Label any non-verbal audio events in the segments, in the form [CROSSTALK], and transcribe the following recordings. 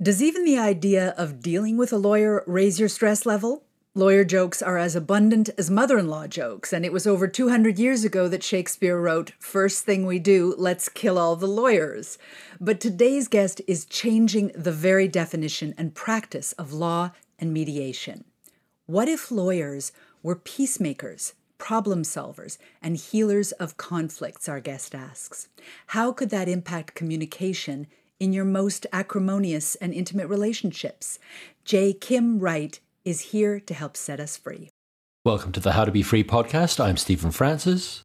Does even the idea of dealing with a lawyer raise your stress level? Lawyer jokes are as abundant as mother in law jokes, and it was over 200 years ago that Shakespeare wrote, First thing we do, let's kill all the lawyers. But today's guest is changing the very definition and practice of law and mediation. What if lawyers were peacemakers, problem solvers, and healers of conflicts? Our guest asks. How could that impact communication in your most acrimonious and intimate relationships. J. Kim Wright is here to help set us free. Welcome to the How to Be Free podcast. I'm Stephen Francis.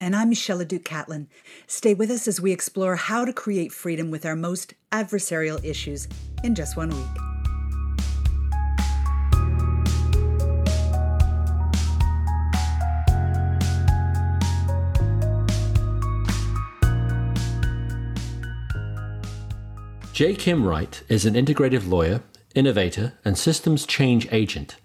And I'm Michelle Duke Catlin. Stay with us as we explore how to create freedom with our most adversarial issues in just one week. J. Kim Wright is an integrative lawyer, innovator, and systems change agent.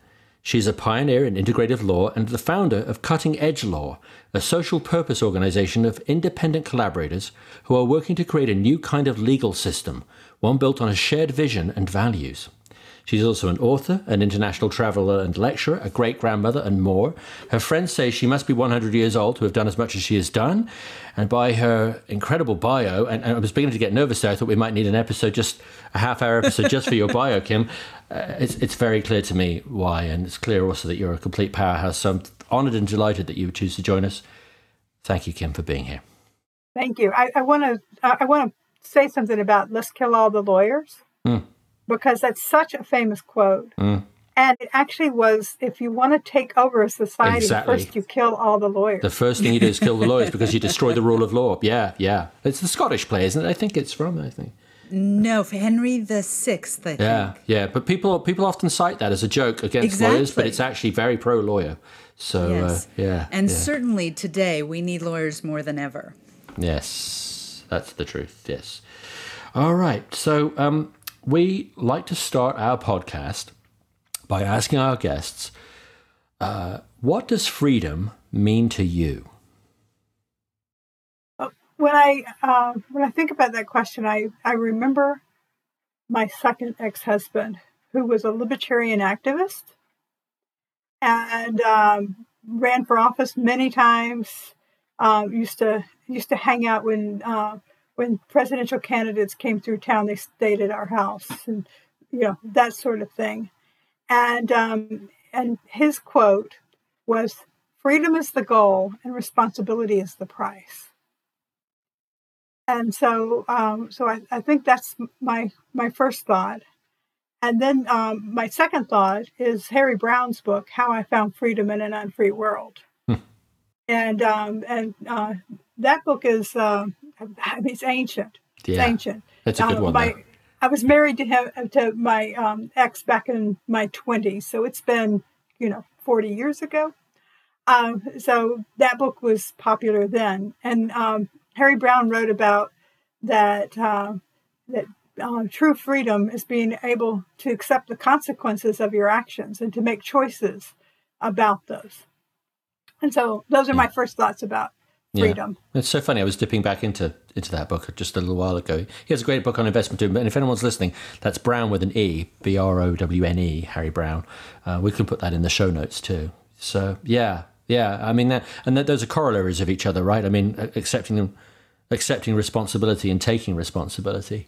She is a pioneer in integrative law and the founder of Cutting Edge Law, a social purpose organization of independent collaborators who are working to create a new kind of legal system, one built on a shared vision and values. She's also an author, an international traveler and lecturer, a great grandmother, and more. Her friends say she must be 100 years old to have done as much as she has done. And by her incredible bio, and, and I was beginning to get nervous there, I thought we might need an episode, just a half hour episode just for your bio, [LAUGHS] Kim. Uh, it's, it's very clear to me why. And it's clear also that you're a complete powerhouse. So I'm honored and delighted that you would choose to join us. Thank you, Kim, for being here. Thank you. I want to I want to say something about let's kill all the lawyers. Mm because that's such a famous quote. Mm. And it actually was if you want to take over a society, exactly. first you kill all the lawyers. The first thing you do is kill the lawyers because you destroy the rule of law. Yeah, yeah. It's the Scottish play, isn't it? I think it's from, I think. No, for Henry the Sixth. I yeah, think. yeah. But people people often cite that as a joke against exactly. lawyers, but it's actually very pro lawyer. So uh, yes. Uh, yeah, and yeah. certainly today we need lawyers more than ever. Yes, that's the truth. Yes. All right. So um, we like to start our podcast by asking our guests, uh, what does freedom mean to you? When I uh, when I think about that question, I, I remember my second ex husband, who was a libertarian activist and um, ran for office many times. Um, used to used to hang out when uh, when presidential candidates came through town, they stayed at our house, and you know that sort of thing. And um, and his quote was, "Freedom is the goal, and responsibility is the price." And so, um, so I, I think that's my my first thought. And then um, my second thought is Harry Browne's book, How I Found Freedom in an Unfree World. Hmm. And um, and uh, that book is uh, it's ancient. Yeah, it's ancient. That's a good um, one. My, I was married to him to my um, ex back in my twenties, so it's been you know forty years ago. Um, so that book was popular then, and um, Harry Browne wrote about that uh, that uh, true freedom is being able to accept the consequences of your actions and to make choices about those. And so those are my first thoughts about freedom. Yeah. It's so funny. I was dipping back into into that book just a little while ago. He has a great book on investment too. And if anyone's listening, that's Brown with an E, B R O W N E, Harry Browne. Uh, we can put that in the show notes too. So yeah, yeah. I mean, that, and that, those are corollaries of each other, right? I mean, accepting accepting responsibility and taking responsibility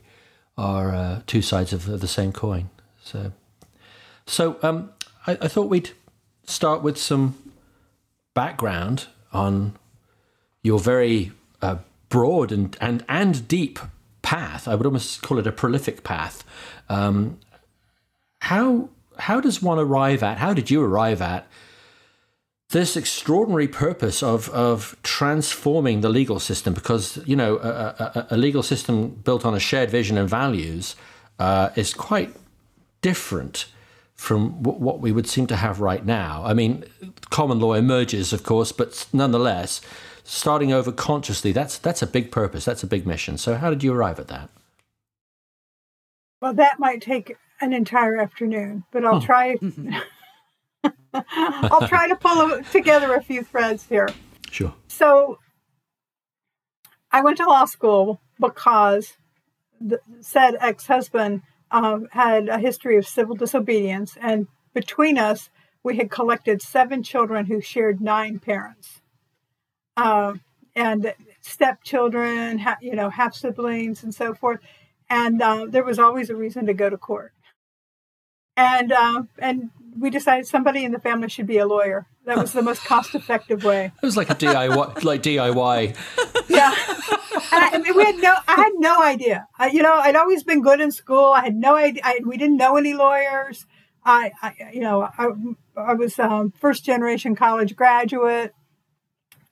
are uh, two sides of, of, the same coin. So, so um, I, I thought we'd start with some background on your very uh, broad and, and, and deep path. I would almost call it a prolific path. Um, how how does one arrive at? How did you arrive at this extraordinary purpose of of transforming the legal system? Because you know a, a, a legal system built on a shared vision and values uh, is quite different from what we would seem to have right now. I mean, common law emerges, of course, but nonetheless, starting over consciously, that's that's a big purpose. That's a big mission. So how did you arrive at that? Well, that might take an entire afternoon, but I'll hmm. try. [LAUGHS] I'll try to pull together a few threads here. Sure. So, I went to law school because the said ex-husband um, had a history of civil disobedience, and between us, we had collected seven children who shared nine parents, um, and stepchildren, ha- you know, half siblings, and so forth. And uh, there was always a reason to go to court. And uh, and we decided somebody in the family should be a lawyer. That was the most [LAUGHS] cost effective way. It was like a DIY, [LAUGHS] like DIY. Yeah. I, I mean, we had no, I had no idea. I, you know, I'd always been good in school. I had no idea. I, we didn't know any lawyers. I, I you know, I, I was um, first generation college graduate,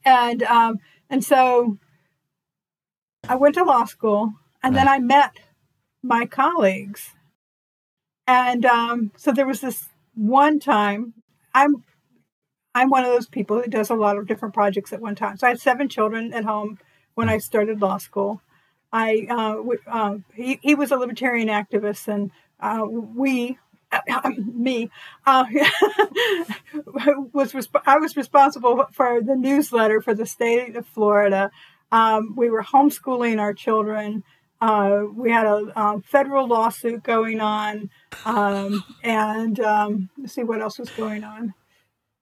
and um, and so I went to law school, and then I met my colleagues, and um, so there was this one time. I'm I'm one of those people who does a lot of different projects at one time. So I had seven children at home when I started law school. I uh, w- uh, he, he was a libertarian activist, and uh, we, me, uh, [LAUGHS] was resp- I was responsible for the newsletter for the state of Florida. Um, we were homeschooling our children. Uh, we had a um, federal lawsuit going on, um, and um, let's see what else was going on.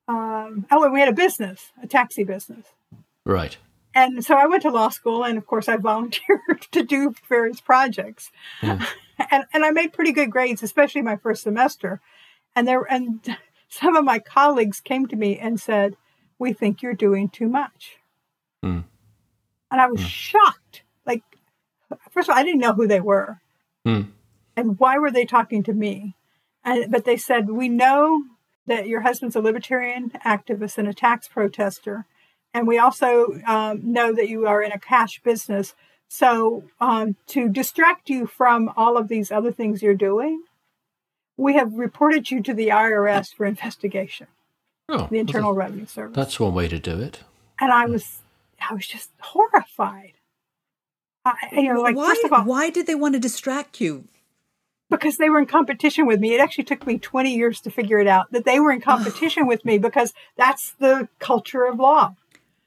Um, oh, and we had a business, a taxi business. Right. And so I went to law school, and of course, I volunteered [LAUGHS] to do various projects, Yeah. And and I made pretty good grades, especially my first semester. And there, and [LAUGHS] some of my colleagues came to me and said, "We think you're doing too much," Hmm. and I was shocked. Like, first of all, I didn't know who they were, Hmm. and why were they talking to me? And but they said, "We know that your husband's a libertarian activist and a tax protester." And we also um, know that you are in a cash business. So, um, to distract you from all of these other things you're doing, we have reported you to the IRS for investigation, Oh, the Internal Revenue Service. That's one way to do it. and I was, I was just horrified. I, you know, like why, first of all, why did they want to distract you? because they were in competition with me. It actually took me 20 years to figure it out that they were in competition with me because that's the culture of law.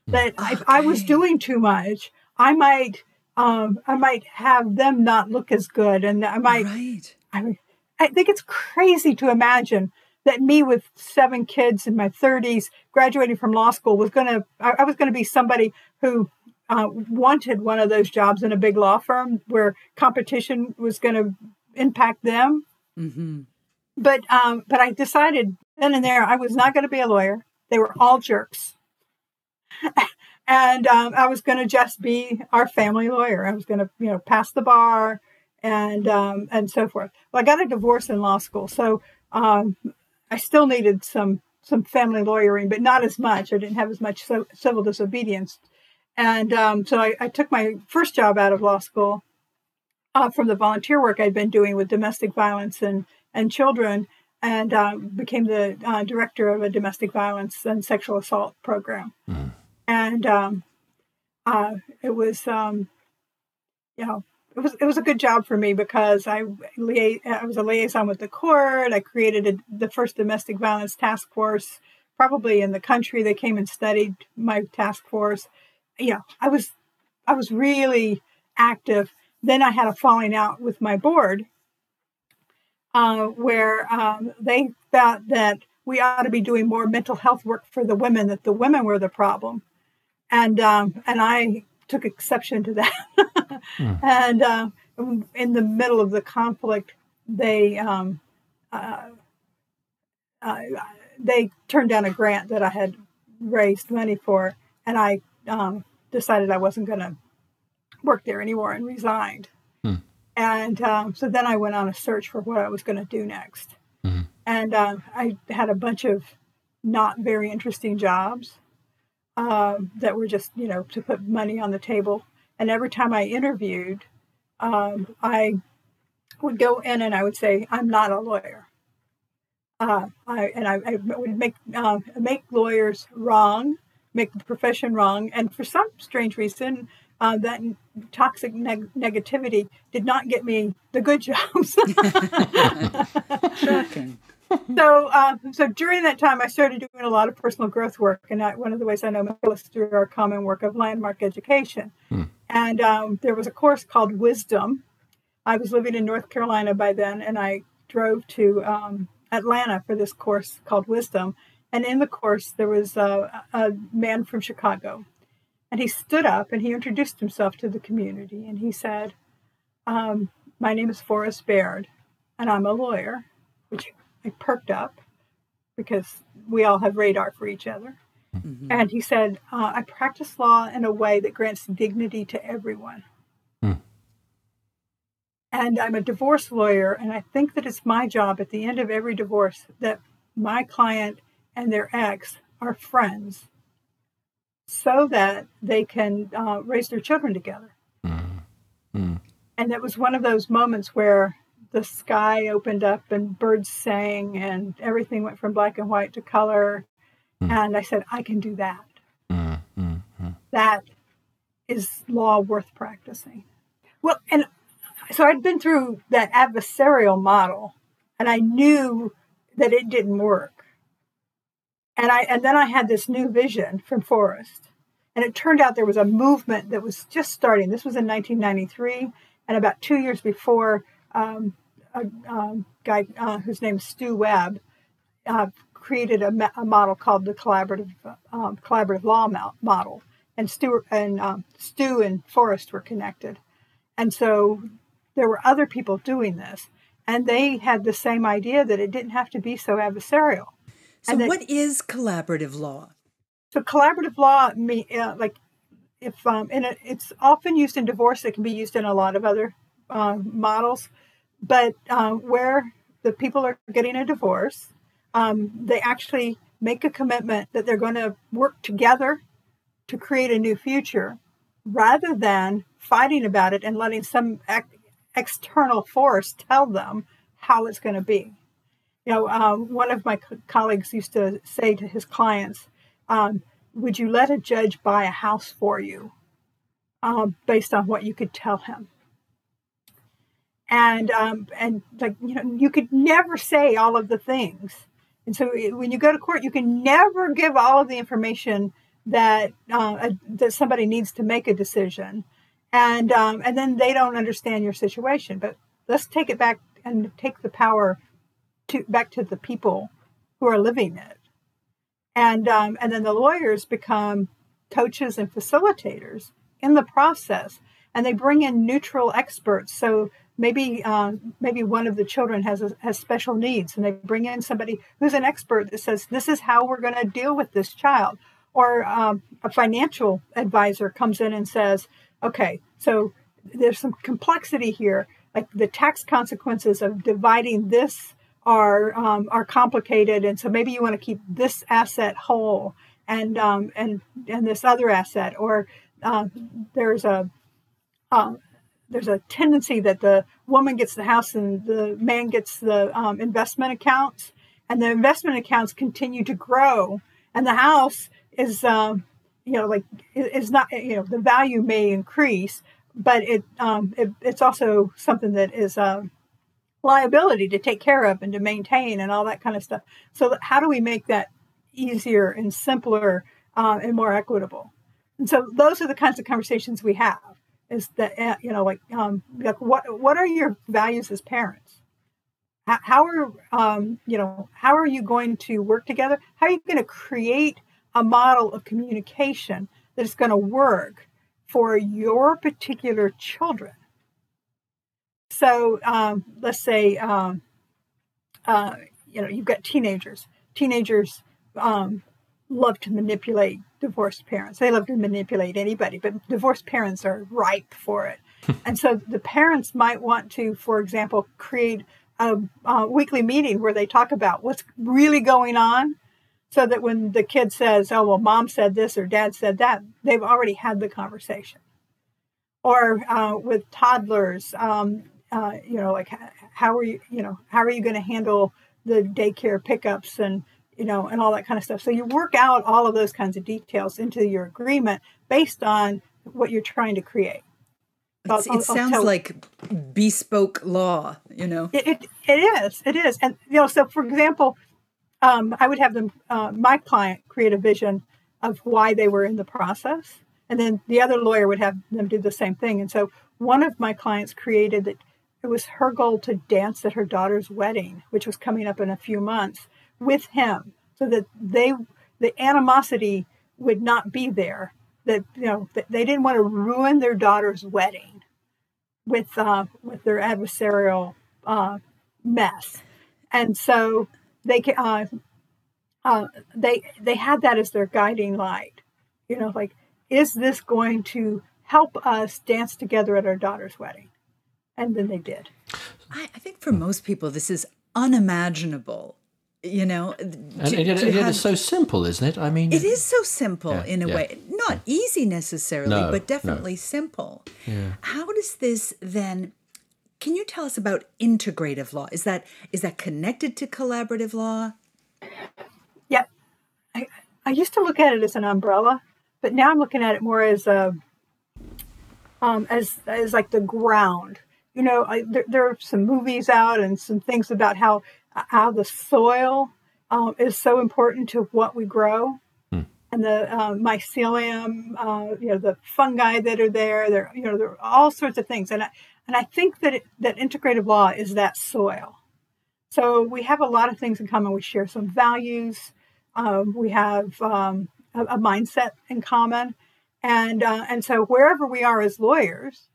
That if I was doing too much, I might um, I might have them not look as good, and I might. right. I I think it's crazy to imagine that me with seven kids in my 30s, graduating from law school, was going to I, was going to be somebody who uh, wanted one of those jobs in a big law firm where competition was going to impact them. hmm But um, but I decided then and there I was not going to be a lawyer. They were all jerks, and um, I was going to just be our family lawyer. I was going to you know pass the bar and um, and so forth. Well, I got a divorce in law school, so um, I still needed some some family lawyering, but not as much. I didn't have as much so, civil disobedience, and um, so I, I took my first job out of law school uh, from the volunteer work I'd been doing with domestic violence and and children, and um, became the uh, director of a domestic violence and sexual assault program. And um, uh, it was, um, you know, it was it was a good job for me because I lia- I was a liaison with the court. I created a, the first domestic violence task force, probably in the country. They came and studied my task force. You know, I was I was really active. Then I had a falling out with my board, uh, where um, they thought that we ought to be doing more mental health work for the women. That the women were the problem, and um, and I took exception to that. [LAUGHS] And uh, in the middle of the conflict, they um, uh, uh, they turned down a grant that I had raised money for, and I um, decided I wasn't going to work there anymore and resigned. And um, so then I went on a search for what I was going to do next. And um, I had a bunch of not very interesting jobs um, that were just, you know, to put money on the table. And every time I interviewed, um, I would go in and I would say, I'm not a lawyer. Uh, I, and I, I would make uh, make lawyers wrong, make the profession wrong, and for some strange reason, uh, that toxic neg- negativity did not get me the good [LAUGHS] jobs. [LAUGHS] Shocking. [LAUGHS] so, uh, so during that time, I started doing a lot of personal growth work, and I, one of the ways I know Michael is through our common work of landmark education. And um, there was a course called Wisdom I was living in North Carolina by then, and I drove to um, Atlanta for this course called Wisdom. And in the course, there was a, a man from Chicago. And he stood up and he introduced himself to the community. And he said, um, My name is Forrest Bayard, and I'm a lawyer, which I perked up because we all have radar for each other. Mm-hmm. And he said, uh, I practice law in a way that grants dignity to everyone. Mm. And I'm a divorce lawyer, and I think that it's my job at the end of every divorce that my client and their ex are friends so that they can uh, raise their children together. Mm. Mm. And it was one of those moments where the sky opened up and birds sang and everything went from black and white to color. Mm. And I said, I can do that. Mm. That is law worth practicing. Well, and so I'd been through that adversarial model and I knew that it didn't work. And I and then I had this new vision from Forrest. And it turned out there was a movement that was just starting. This was in 1993, and about two years before, um, a, a, guy uh, whose name's Stu Webb uh, created a, a, model called the collaborative um, collaborative law model, and Stu and um, Stu and Forrest were connected, and so there were other people doing this, and they had the same idea that it didn't have to be so adversarial. So, that, what is collaborative law? So, collaborative law, me, uh, like if um, and it, it's often used in divorce, it can be used in a lot of other uh, models, but uh, where the people are getting a divorce, um, they actually make a commitment that they're going to work together to create a new future rather than fighting about it and letting some external force tell them how it's going to be. You know, um, one of my co- colleagues used to say to his clients, um, "Would you let a judge buy a house for you, um, based on what you could tell him?" And um, and like you know, you could never say all of the things. And so when you go to court, you can never give all of the information that uh, that somebody needs to make a decision and um, and then they don't understand your situation. But let's take it back and take the power to back to the people who are living it, and um, and then the lawyers become coaches and facilitators in the process, and they bring in neutral experts. So maybe uh, maybe one of the children has a, has special needs, and they bring in somebody who's an expert that says this is how we're going to deal with this child. Or um, a financial advisor comes in and says, okay, so there's some complexity here. Like the tax consequences of dividing this are um, are complicated, and so maybe you want to keep this asset whole and um, and and this other asset, or uh, there's a um, there's a tendency that the woman gets the house and the man gets the um, investment accounts, and the investment accounts continue to grow, and the house is um, you know, like it's not, you know, the value may increase, but it, um, it it's also something that is a um, liability to take care of and to maintain and all that kind of stuff. So how do we make that easier and simpler uh, and more equitable? And so those are the kinds of conversations we have. Is that uh, you know, like, um, like what what are your values as parents? How, how are um, you know how are you going to work together? How are you going to create a model of communication that is going to work for your particular children. So um, let's say, um, uh, you know, you've got teenagers. Teenagers um, love to manipulate divorced parents. They love to manipulate anybody, but divorced parents are ripe for it. [LAUGHS] and so the parents might want to, for example, create a, a weekly meeting where they talk about what's really going on so that when the kid says, "Oh, well, mom said this or dad said that," they've already had the conversation. Or uh, with toddlers, um, uh, you know, like how are you, you know, how are you going to handle the daycare pickups and you know, and all that kind of stuff. So you work out all of those kinds of details into your agreement based on what you're trying to create. I'll, it I'll, sounds I'll like bespoke law, you know. It, it, it is. It is. And, you know, so for example, um, I would have them, uh, my client, create a vision of why they were in the process. And then the other lawyer would have them do the same thing. And so one of my clients created that it was her goal to dance at her daughter's wedding, which was coming up in a few months, with him, so that they the animosity would not be there. That you know they didn't want to ruin their daughter's wedding with uh, with their adversarial uh, mess, and so they uh, uh, they they had that as their guiding light. You know, like is this going to help us dance together at our daughter's wedding? And then they did. I, I think for most people, this is unimaginable. You know, and, and yet, it is so simple, isn't it? I mean, it is so simple yeah, in a yeah. way. Not easy necessarily, no, but definitely no. simple. Yeah. How does this then? Can you tell us about integrative law? Is that is that connected to collaborative law? Yeah, I, I used to look at it as an umbrella, but now I'm looking at it more as a um, as as like the ground you know, I, there, there, are some movies out and some things about how how the soil um, is so important to what we grow, hmm. and the uh, mycelium, uh, you know, the fungi that are there. There, you know, there are all sorts of things, and I and I think that it, that integrative law is that soil. So we have a lot of things in common. We share some values. Um, we have um, a, a, mindset in common, and uh, and so wherever we are as lawyers,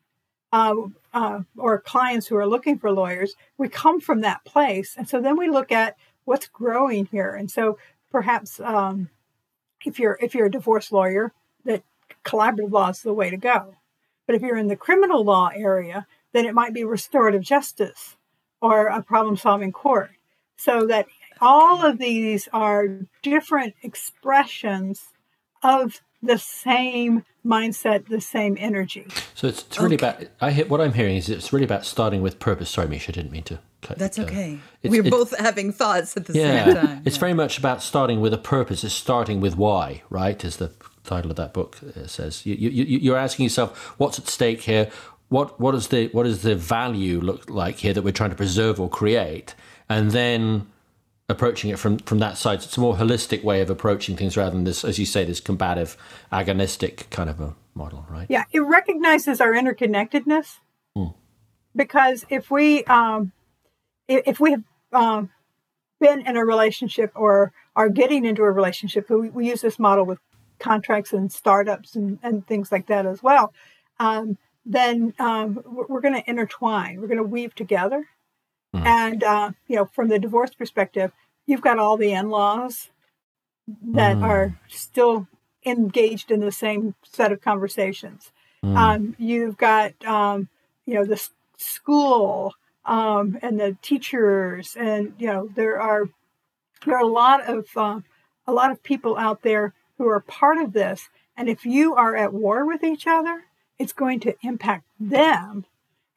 uh, uh, or clients who are looking for lawyers, we come from that place. And so then we look at what's growing here. And so perhaps um, if you're if you're a divorce lawyer, that collaborative law is the way to go. But if you're in the criminal law area, then it might be restorative justice or a problem solving court. So that all of these are different expressions of the same mindset, the same energy. So it's, it's really okay. about. I hit what I'm hearing is it's really about starting with purpose. Sorry, Misha, I didn't mean to. Cut, That's okay. Uh, We're both having thoughts at the yeah, same time. It's yeah. very much about starting with a purpose. It's starting with why, right? As the title of that book uh, says. You, you, you're asking yourself, what's at stake here? What what is the what does the value look like here that we're trying to preserve or create? And then approaching it from from that side. It's a more holistic way of approaching things rather than this, as you say, this combative, agonistic kind of a model, right? Yeah, it recognizes our interconnectedness. Hmm. Because if we um, if we have um, been in a relationship or are getting into a relationship, we, we use this model with contracts and startups and, and things like that as well. Um, then um, we're going to intertwine. We're going to weave together Mm. And, uh, you know, from the divorce perspective, you've got all the in laws that mm. are still engaged in the same set of conversations. Mm. Um, you've got, um, you know, the school um, and the teachers, and, you know, there are there are a lot of uh, a lot of people out there who are part of this. And if you are at war with each other, it's going to impact them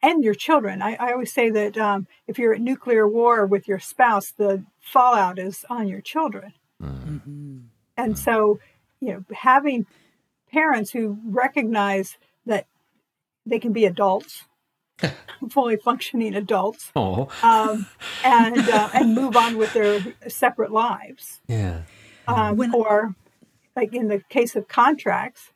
and your children. I, I always say that um, if you're at nuclear war with your spouse, the fallout is on your children. Mm-hmm. And so, you know, having parents who recognize that they can be adults, [LAUGHS] fully functioning adults, um, and uh, and [LAUGHS] move on with their separate lives. Yeah. Um, when, or, like in the case of contracts,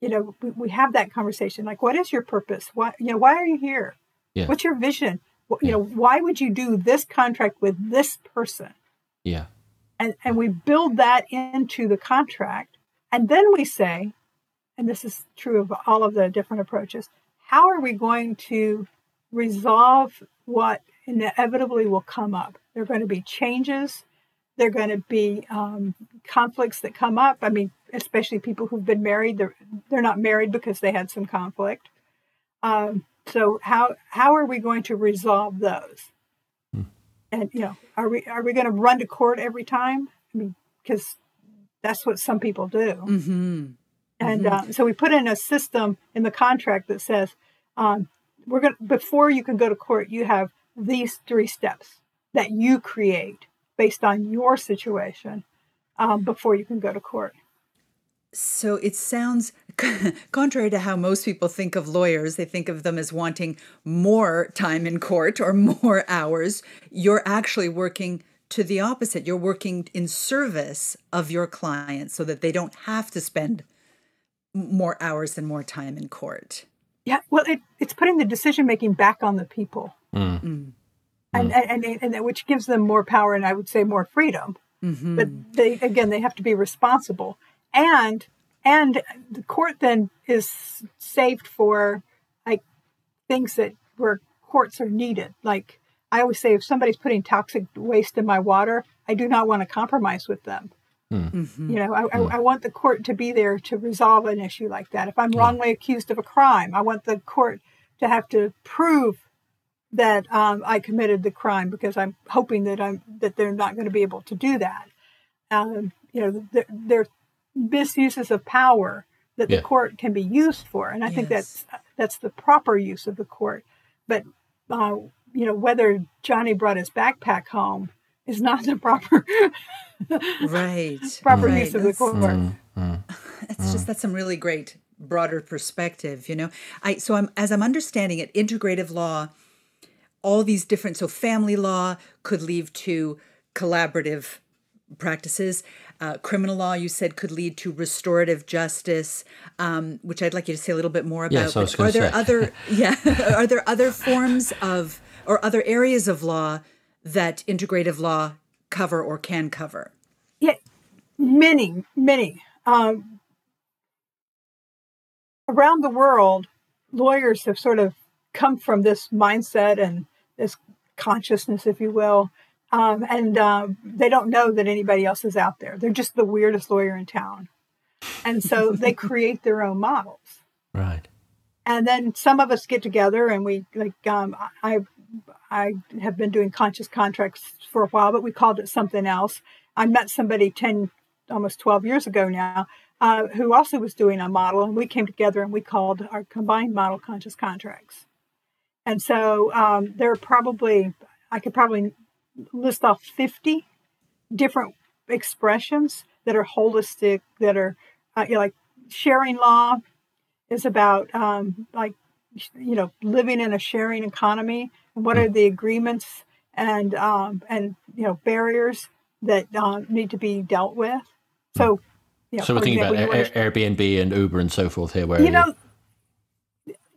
you know, we, we have that conversation. Like, what is your purpose? Why, you know, why are you here? Yeah. What's your vision? You yeah. know, why would you do this contract with this person? Yeah. And and we build that into the contract, and then we say, and this is true of all of the different approaches. How are we going to resolve what inevitably will come up? There are going to be changes. There are going to be um, conflicts that come up. I mean, especially people who've been married, they're, they're not married because they had some conflict. Um, so how how are we going to resolve those? Hmm. And you know, are we are we going to run to court every time? I mean, because that's what some people do. Mm-hmm. And mm-hmm. Uh, so we put in a system in the contract that says um, we're going before you can go to court, you have these three steps that you create based on your situation um, before you can go to court. So it sounds [LAUGHS] contrary to how most people think of lawyers, they think of them as wanting more time in court or [LAUGHS] more hours. You're actually working to the opposite. You're working in service of your client so that they don't have to spend more hours and more time in court. Yeah, well, it, it's putting the decision making back on the people. Mm. And, and, and, and that- which gives them more power and I would say more freedom. Mm-hmm. But they again they have to be responsible. And and the court then is saved for like things that where courts are needed. Like I always say if somebody's putting toxic waste in my water, I do not want to compromise with them. Mm-hmm. You know, I, I, I want the court to be there to resolve an issue like that. If I'm wrongly accused of a crime, I want the court to have to prove that um, I committed the crime because I'm hoping that I'm that they're not going to be able to do that. Um, you know, they're, they're misuses of power that Yeah. the court can be used for, and I think that's that's the proper use of the court. But uh, you know, whether Johnny brought his backpack home is not the proper Right. [LAUGHS] proper right. use of the court. Mm. [LAUGHS] It's just that's some really great broader perspective, you know. I so I'm as I'm understanding it, integrative law, all these different so family law could lead to collaborative practices. Uh, criminal law, you said, could lead to restorative justice, um, which I'd like you to say a little bit more about. Yes, I was But gonna are there say. other [LAUGHS] yeah [LAUGHS] are there other forms of or other areas of law that integrative law cover or can cover? Yeah, many, many. Um, around the world, lawyers have sort of come from this mindset and this consciousness, if you will, um, and um, they don't know that anybody else is out there. They're just the weirdest lawyer in town, and so [LAUGHS] they create their own models. Right. and then some of us get together and we like um, I I have been doing conscious contracts for a while, but we called it something else. I met somebody ten almost twelve years ago now uh, who also was doing a model, and we came together and we called our combined model conscious contracts. And so um, there are probably I could probably list off fifty different expressions that are holistic, that are uh, you know, like sharing law is about um, like you know living in a sharing economy and what are the agreements and um, and you know barriers that uh, need to be dealt with so you know, So we're thinking example, about Air- Airbnb and Uber and so forth here. Where you know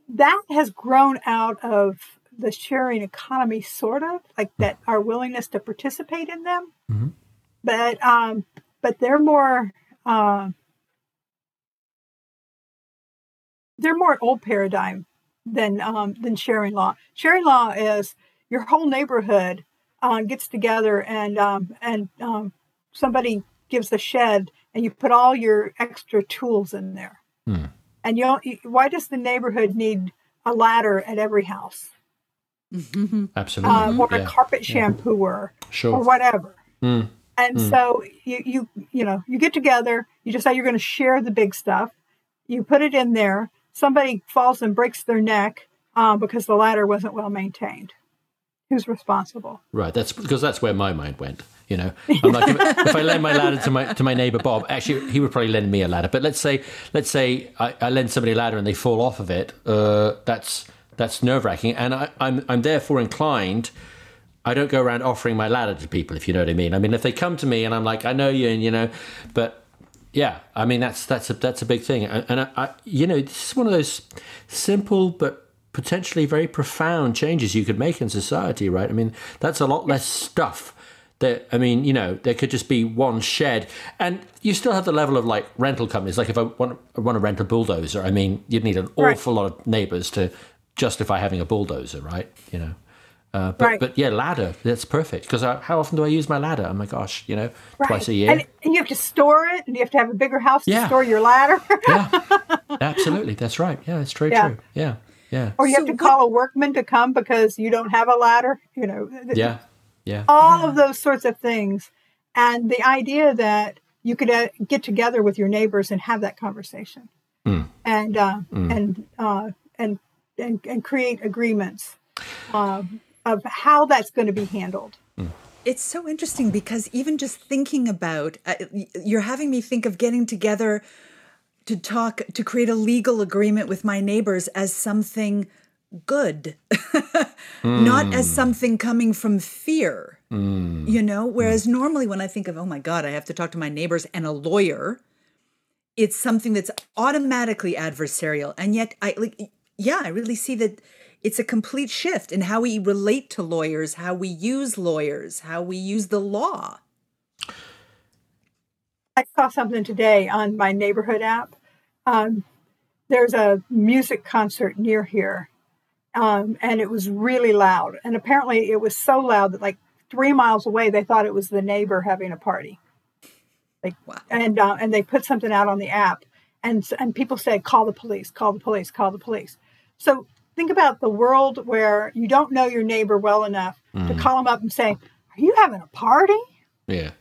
that has grown out of the sharing economy sort of like that our willingness to participate in them Mhm. but um but they're more um they're more old paradigm than um than sharing law sharing law is your whole neighborhood uh, gets together and um and um somebody gives the shed and you put all your extra tools in there Hmm. and you don't, why does the neighborhood need a ladder at every house Mm-hmm. absolutely, um, or a carpet shampooer or sure. whatever Mm. and so you, you you know you get together you decide you're going to share the big stuff you put it in there somebody falls and breaks their neck um, because the ladder wasn't well maintained who's responsible Right, that's because that's where my mind went. You know, [LAUGHS] I'm like, if, if I lend my ladder to my to my neighbor Bob, actually, he would probably lend me a ladder. But let's say, let's say I, I lend somebody a ladder and they fall off of it. Uh, that's that's nerve wracking, and I, I'm I'm therefore inclined. I don't go around offering my ladder to people, if you know what I mean. I mean, if they come to me and I'm like, I know you, and you know, but yeah, I mean that's that's a that's a big thing, and, I, I, you know, this is one of those simple but potentially very profound changes you could make in society, right? I mean, that's a lot less stuff. That I mean, you know, there could just be one shed, and you still have the level of like rental companies. Like if I want, I want to rent a bulldozer, I mean, you'd need an Right. awful lot of neighbors to justify having a bulldozer, right? You know. Uh, but Right. but yeah, ladder that's perfect because how often do I use my ladder? Oh my gosh, you know, twice a year. and, and you have to store it and you have to have a bigger house to Yeah. store your ladder [LAUGHS] yeah, absolutely, that's right. Yeah, that's very Yeah. true. Yeah, yeah, or you So have to what- call a workman to come because you don't have a ladder you know yeah, yeah. all of those sorts of things and the idea that you could uh, get together with your neighbors and have that conversation Mm. and uh, and, uh, and and and create agreements um, of how that's going to be handled. It's so interesting because even just thinking about uh, you're having me think of getting together to talk to create a legal agreement with my neighbors as something good, [LAUGHS] not as something coming from fear. You know, whereas normally when I think of oh my god, I have to talk to my neighbors and a lawyer, it's something that's automatically adversarial, and yet I like yeah, I really see that it's a complete shift in how we relate to lawyers, how we use lawyers, how we use the law. I saw something today on my neighborhood app. Um, there's a music concert near here, um, and it was really loud. And apparently, it was so loud that like three miles away, they thought it was the neighbor having a party. Like, wow. and uh, and they put something out on the app, and and people said, "Call the police! Call the police! Call the police!" So think about the world where you don't know your neighbor well enough mm. to call them up and say, "Are you having a party?" Yeah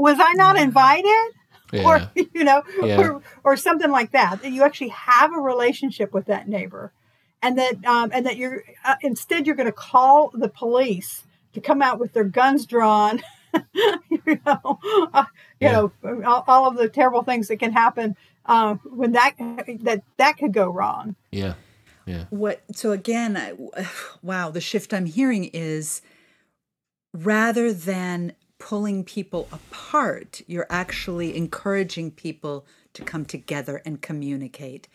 was I not invited? Yeah. Or, [LAUGHS] you know, yeah. or, or something like that, that you actually have a relationship with that neighbor. And that, um, and that you're, uh, instead, you're going to call the police to come out with their guns drawn, [LAUGHS] you know, [LAUGHS] uh, you yeah. know, all, all, of the terrible things that can happen uh, when that, that, that could go wrong. Yeah. Yeah. What, so again, I, [SIGHS] wow, the shift I'm hearing is rather than pulling people apart. You're actually encouraging people to come together and communicate.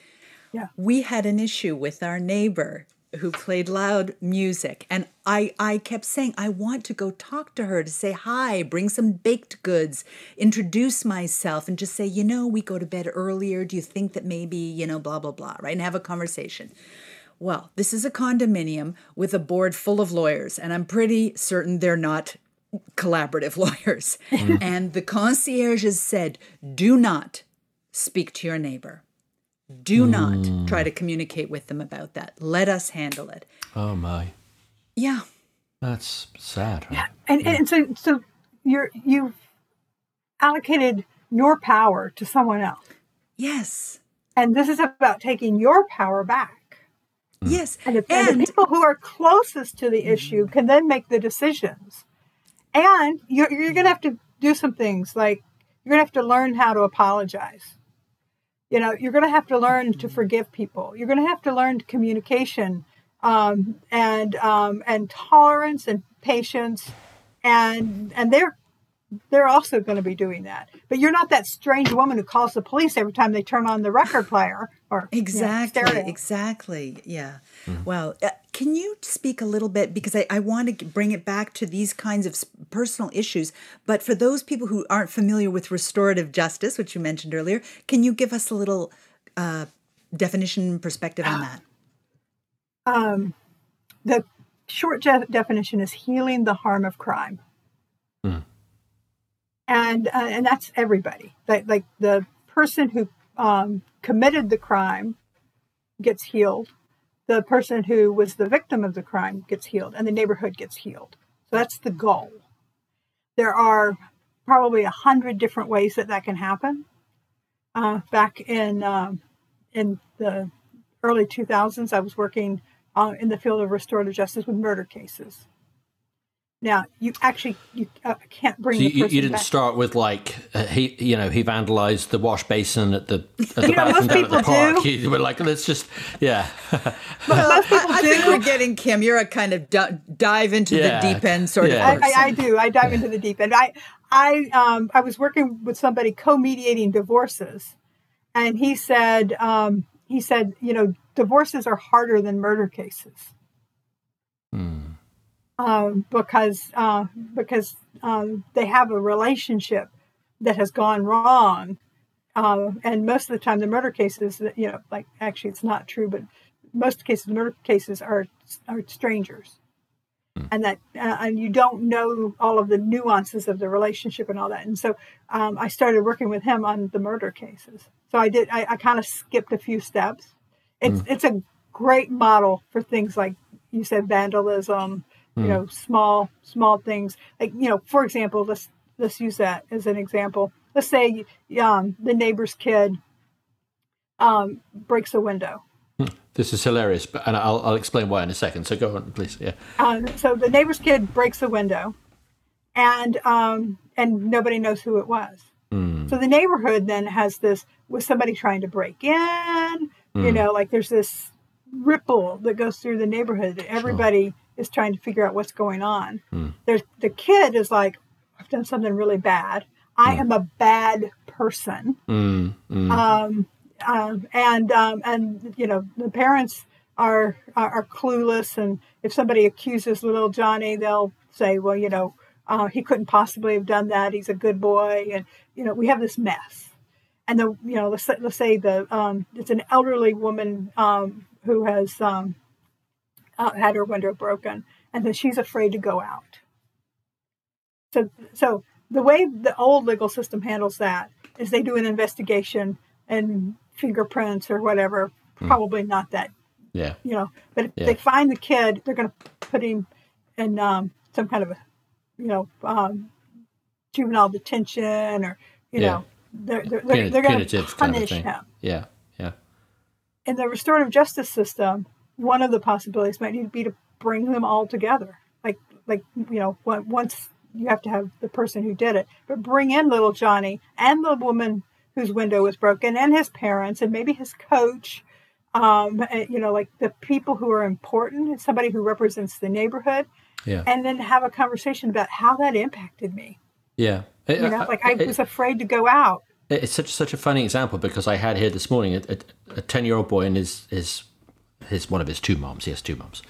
Yeah. We had an issue with our neighbor who played loud music and I I kept saying I want to go talk to her to say hi, bring some baked goods, introduce myself and just say, "You know, we go to bed earlier. Do you think that maybe, you know, blah blah blah," right? And have a conversation. Well, this is a condominium with a board full of lawyers, and I'm pretty certain they're not collaborative [LAUGHS] lawyers. Mm. And the concierges said, do not speak to your neighbor. Do mm. not try to communicate with them about that. Let us handle it. Oh my. Yeah. That's sad. Right? Yeah. And, yeah. and so so you're you've allocated your power to someone else. Yes. And this is about taking your power back. Mm. Yes. And, if, and, and the people who are closest to the issue can then make the decisions and you're, you're going to have to do some things like you're going to have to learn how to apologize. You know, you're going to have to learn to forgive people. You're going to have to learn communication um, and um, and tolerance and patience, and and they're they're also going to be doing that. But you're not that strange woman who calls the police every time they turn on the record player or exactly, you know, exactly, yeah. Mm-hmm. Well, uh, can you speak a little bit because I, I want to bring it back to these kinds of personal issues. But for those people who aren't familiar with restorative justice, which you mentioned earlier, can you give us a little uh, definition perspective on that? [GASPS] Um, the short je- definition is healing the harm of crime. Mm and uh, and that's everybody. Like the person who um, committed the crime gets healed. The person who was the victim of the crime gets healed, and the neighborhood gets healed. So that's the goal. There are probably a hundred different ways that that can happen. Uh, back in um, in the early 2000s, I was working uh, in the field of restorative justice with murder cases. Now you actually you uh, can't bring. So you, you, didn't back. start with like uh, he you know he vandalized the wash basin at the at the [LAUGHS] bathroom down at the park. Do. [LAUGHS] You were like let's just yeah. [LAUGHS] well, most people I, I think we're getting Kim. You're a kind of d- dive into yeah. the deep end sort yeah. of. I, I, I, do. I dive into the deep end. I I um I was working with somebody co-mediating divorces, and he said um he said you know divorces are harder than murder cases. Hmm um, because uh, because um, they have a relationship that has gone wrong, uh, and most of the time the murder cases, you know, like actually it's not true, but most cases murder cases are are strangers, mm. and that uh, and you don't know all of the nuances of the relationship and all that, and so um, I started working with him on the murder cases. So I did I, I kind of skipped a few steps. It's mm. it's a great model for things like you said vandalism you hmm. know small small things like you know for example let's let's use that as an example let's say um, the neighbor's kid um, breaks a window hmm. this is hilarious but and I'll, I'll explain why in a second so go on please yeah um, so the neighbor's kid breaks a window and um, and nobody knows who it was mm. so the neighborhood then has this was somebody trying to break in mm. you hmm. know like there's this ripple that goes through the neighborhood that everybody sure is trying to figure out what's going on. Mm. There's the kid is like, I've done something really bad. I mm. am a bad person. Mm. Um, um, and um, and you know the parents are, are are clueless, and if somebody accuses little Johnny, they'll say, well, you know, uh, he couldn't possibly have done that. He's a good boy, and you know, we have this mess. And the you know, let's let's say the um, it's an elderly woman um, who has um, had her window broken, and then she's afraid to go out. So so the way the old legal system handles that is they do an investigation and fingerprints or whatever. Probably not that Yeah. you know. But if Yeah. they find the kid, they're going to put him in um, some kind of a, you know, um, juvenile detention or, you Yeah. know, they're they're, they're, they're going to punitive kind of punish him. Yeah. Yeah. In the restorative justice system, one of the possibilities might need to be to bring them all together. Like, like you know, once you have to have the person who did it, but bring in little Johnny and the woman whose window was broken and his parents and maybe his coach um, and, you know, like the people who are important, somebody who represents the neighborhood, Yeah. and then have a conversation about how that impacted me. Yeah. It- You know, I- like I it- was afraid to go out. It's such such a funny example because I had here this morning a- a ten year old boy and his his his one of his two moms. He has two moms.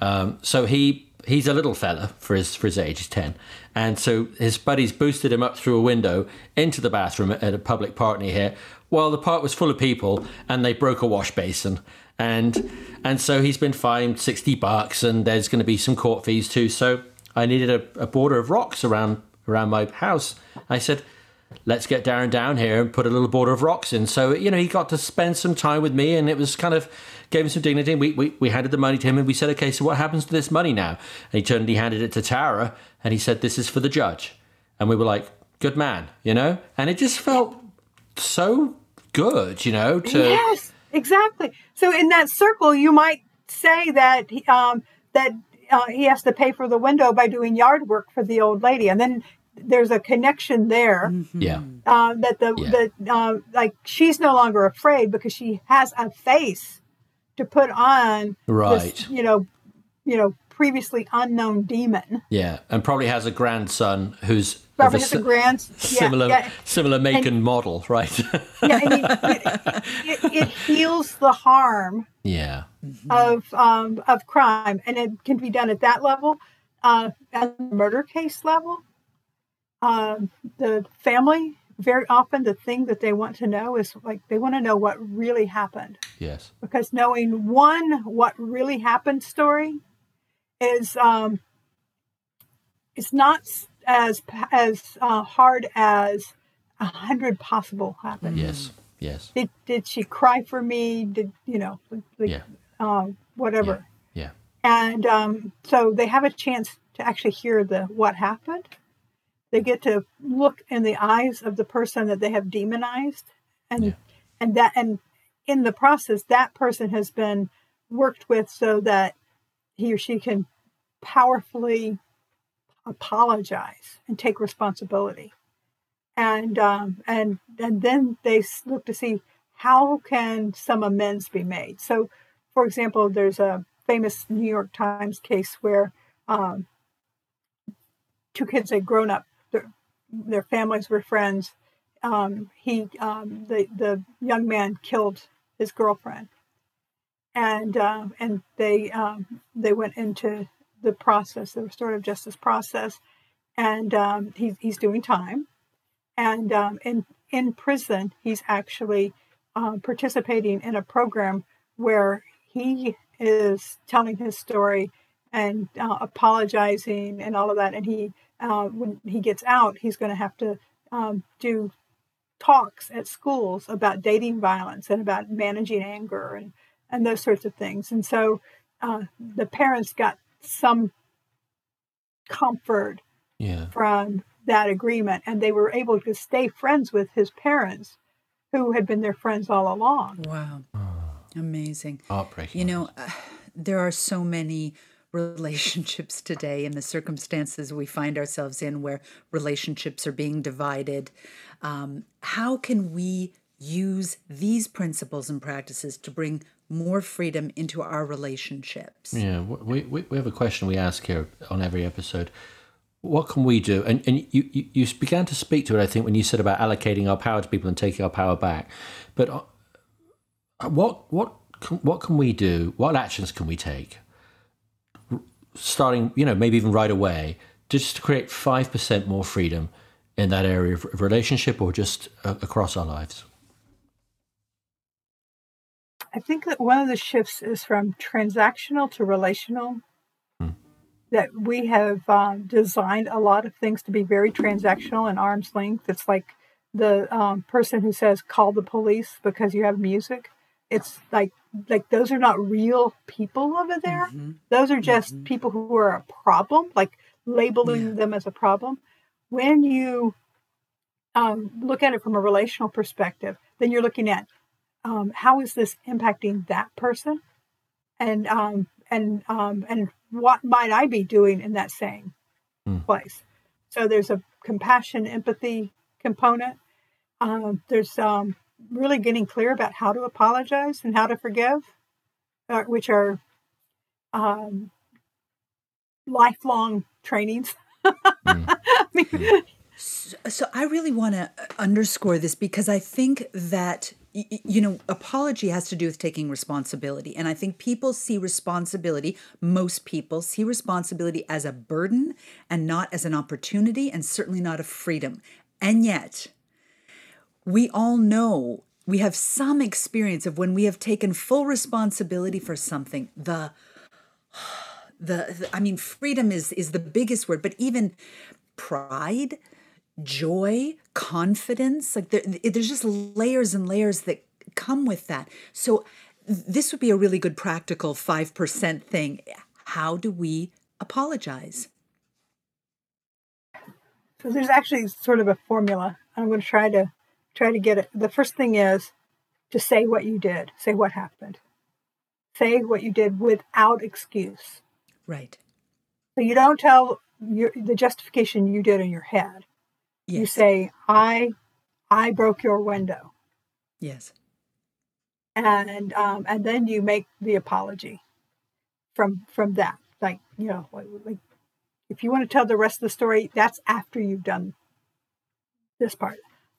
Um, so he he's a little fella for his for his age. He's ten, and so his buddies boosted him up through a window into the bathroom at a public park near here. Well, the park was full of people, and they broke a wash basin, and and so he's been fined sixty bucks, and there's going to be some court fees too. So I needed a, a border of rocks around around my house. I said let's get Darren down here and put a little border of rocks in. So, you know, he got to spend some time with me and it was kind of gave him some dignity. We, we, we handed the money to him and we said, okay, so what happens to this money now? And he turned and he handed it to Tara and he said, this is for the judge. And we were like, good man, you know? And it just felt so good, you know, to, Yes, exactly. So in that circle, you might say that he- um, that uh, he has to pay for the window by doing yard work for the old lady, and then there's a connection there yeah, uh, that the Yeah. that uh, like she's no longer afraid because she has a face to put on Right. this, you know you know previously unknown demon yeah. And probably has a grandson who's Probably a has a si- grand similar, yeah, yeah, similar make and, model, right? yeah, I mean, it, it, it heals the harm yeah. of um, of crime, and it can be done at that level, uh, at the murder case level. Um, the family very often the thing that they want to know is like they want to know what really happened Yes. because knowing one what really happened story is um, it's not as as uh, hard as a hundred possible happened. Yes. Yes. Did did she cry for me? Did you know? Like, Yeah. um, whatever. Yeah. And um, so they have a chance to actually hear the what happened. They get to look in the eyes of the person that they have demonized, and Yeah. and that and in the process, that person has been worked with so that he or she can powerfully apologize and take responsibility, and um, and and then they look to see how can some amends be made. So, for example, there's a famous New York Times case where um, two kids had grown up, their, families were friends. Um, he, um, the the young man, killed his girlfriend, and um, and they um, they went into the process, the restorative justice process, and um, he's he's doing time, and um, in in prison he's actually um, participating in a program where he is telling his story and uh, apologizing and all of that. And he, uh, when he gets out, he's going to have to um, do talks at schools about dating violence and about managing anger and, and those sorts of things. And so uh, the parents got some comfort Yeah. from that agreement and they were able to stay friends with his parents who had been their friends all along. Wow. Amazing. Heartbreaking. You know, uh, there are so many relationships today in the circumstances we find ourselves in where relationships are being divided. Um, how can we use these principles and practices to bring more freedom into our relationships? Yeah, we, we, we have a question we ask here on every episode. What can we do? And, and you, you, you began to speak to it, I think, when you said about allocating our power to people and taking our power back. But uh, what what what can we do? What actions can we take? Starting, you know, maybe even right away, just to create five percent more freedom in that area of relationship, or just uh, across our lives. I think that one of the shifts is from transactional to relational. Hmm. That we have um, designed a lot of things to be very transactional and arm's length. It's like the um, person who says call the police because you have music it's like like those are not real people over there mm-hmm. those are just mm-hmm. people who are a problem like labeling yeah. them as a problem when you um, look at it from a relational perspective then you're looking at um, how is this impacting that person and um, and um, and what might i be doing in that same mm. place so there's a compassion empathy component um, there's um, really getting clear about how to apologize and how to forgive, uh, which are um, lifelong trainings. mm. [LAUGHS] I mean, mm. so, so I really want to underscore this because I think that you know, apology has to do with taking responsibility. And I think people see responsibility, most people see responsibility as a burden and not as an opportunity, and certainly not a freedom. And yet, we all know we have some experience of when we have taken full responsibility for something. The [SIGHS] the, the i mean freedom is is the biggest word but even pride joy confidence like there, there's just layers and layers that come with that. So this would be a really good practical 5% thing. How do we apologize? So there's actually sort of a formula. I'm going to try to try to get it. The first thing is to say what you did, say what happened, say what you did without excuse. Right. So you don't tell your, the justification you did in your head. Yes. You say, "I, I broke your window." Yes. And um, and then you make the apology from from that. Like you know, like if you want to tell the rest of the story, that's after you've done this part.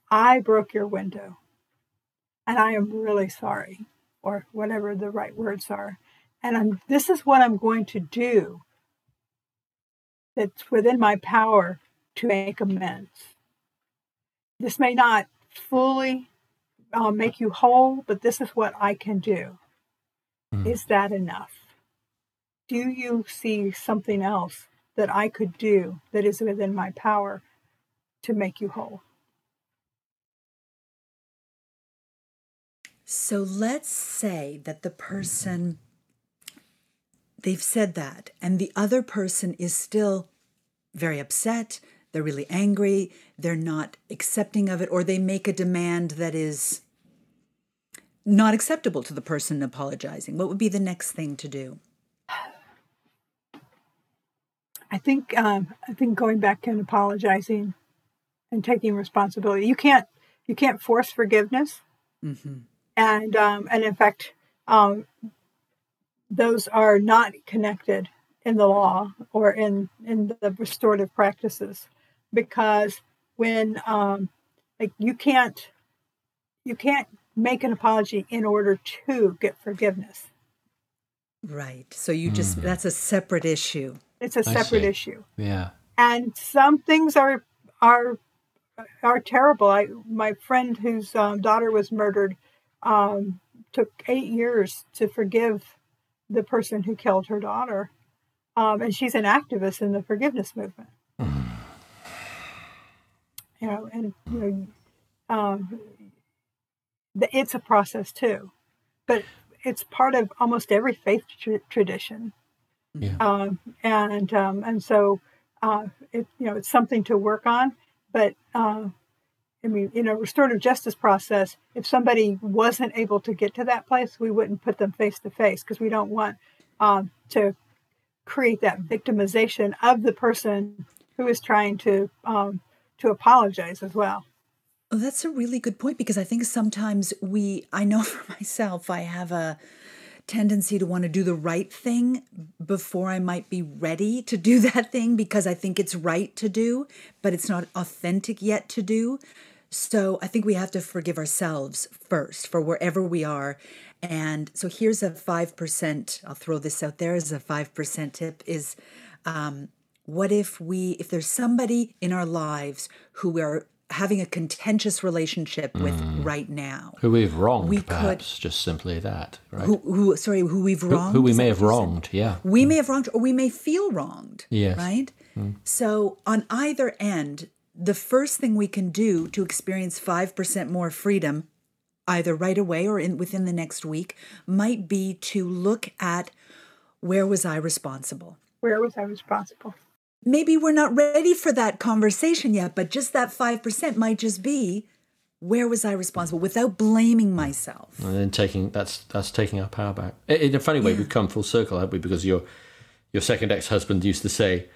I broke your window and I am really sorry, or whatever the right words are. And I'm, this is what I'm going to do that's within my power to make amends. This may not fully uh, make you whole, but this is what I can do. Mm. Is that enough? Do you see something else that I could do that is within my power to make you whole? So let's say that the person, they've said that, and the other person is still very upset, they're really angry, they're not accepting of it, or they make a demand that is not acceptable to the person apologizing. What would be the next thing to do? I think um, I think going back and apologizing and taking responsibility. You can't you can't force forgiveness. Mm-hmm and um, and in fact, um, those are not connected in the law or in in the restorative practices, because when um, like you can't you can't make an apology in order to get forgiveness. Right. So you just mm. that's a separate issue. It's a separate issue. Yeah. And some things are are are terrible. I my friend whose um, daughter was murdered um, took eight years to forgive the person who killed her daughter. Um, and she's an activist in the forgiveness movement. Mm. You know, and you know, um, the, it's a process too, but it's part of almost every faith tr- tradition. Yeah. Um, and um, and so uh, it you know it's something to work on, but uh, I mean, in a restorative justice process, if somebody wasn't able to get to that place, we wouldn't put them face to face because we don't want um, to create that victimization of the person who is trying to um, to apologize as well. Oh, that's a really good point because I think sometimes we, I know [LAUGHS] for myself, I have a tendency to want to do the right thing before I might be ready to do [LAUGHS] that thing because I think it's right to do, but it's not authentic yet to do. So I think we have to forgive ourselves first for wherever we are And so here's a 5%, I'll throw this out there as a 5% tip is um, what if we, if there's somebody in our lives who we are having a contentious relationship with hmm. right now, Who we've wronged, We could- perhaps, just simply that, right? who, who sorry, who we've wronged? who we may have what said? wronged, yeah. We hmm. may have wronged, or we may feel wronged. Yes. Right? Hmm. So, on either end, the first thing we can do to experience 5% more freedom, either right away or in, within the next week, might be to look at where was I responsible? Where was I responsible? Maybe we're not ready for that conversation yet, but just that 5% might just be where was I responsible without blaming myself. and then taking that's that's taking our power back. In in a funny way, we've come full circle, haven't we? Because your your second ex-husband used to say,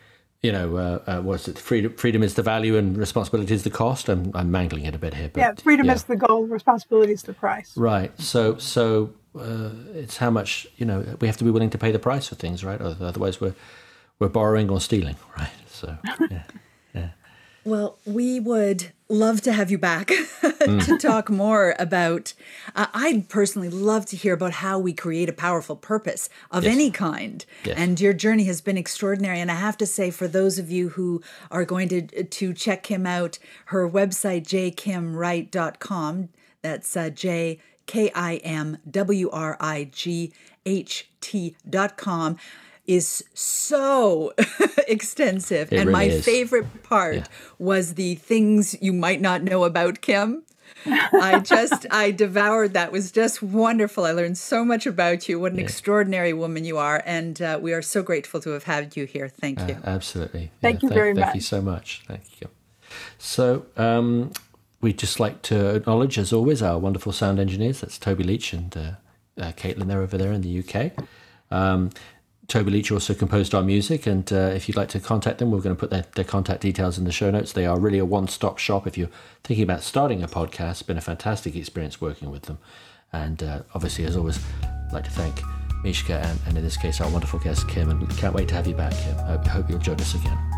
you know, uh, uh, what's it? Freedom, freedom is the value, and responsibility is the cost. I'm I'm mangling it a bit here, but yeah, freedom yeah. is the goal, responsibility is the price. right. So so uh, it's how much you know we have to be willing to pay the price for things, right? Otherwise, we're we're borrowing or stealing, right? So yeah. Well, we would love to have you back [LAUGHS] to talk more about. Uh, I'd personally love to hear about how we create a powerful purpose of Yes. any kind. Yes. And your journey has been extraordinary. And I have to say, for those of you who are going to to check him out, her website jkimwright.com. That's uh, J K I M W R I G H T dot com is so [LAUGHS] extensive. It and my is. favorite part was the things you might not know about Kim. I just [LAUGHS] I devoured that. It was just wonderful. I learned so much about you. What an extraordinary woman you are, and uh, we are so grateful to have had you here. Thank you. Absolutely. Thank you very much. Thank you so much. Thank you. So um, we'd just like to acknowledge, as always, our wonderful sound engineers. That's Toby Leach and uh, uh, Caitlin. They're over there in the UK. Um, Toby Leach also composed our music, and uh, if you'd like to contact them, we're going to put their, their contact details in the show notes. They are really a one-stop shop if you're thinking about starting a podcast. It's been a fantastic experience working with them, and uh, obviously, as always, I'd like to thank Mishka and, and in this case, our wonderful guest Kim, and we can't wait to have you back, Kim. Hope, hope you'll join us again.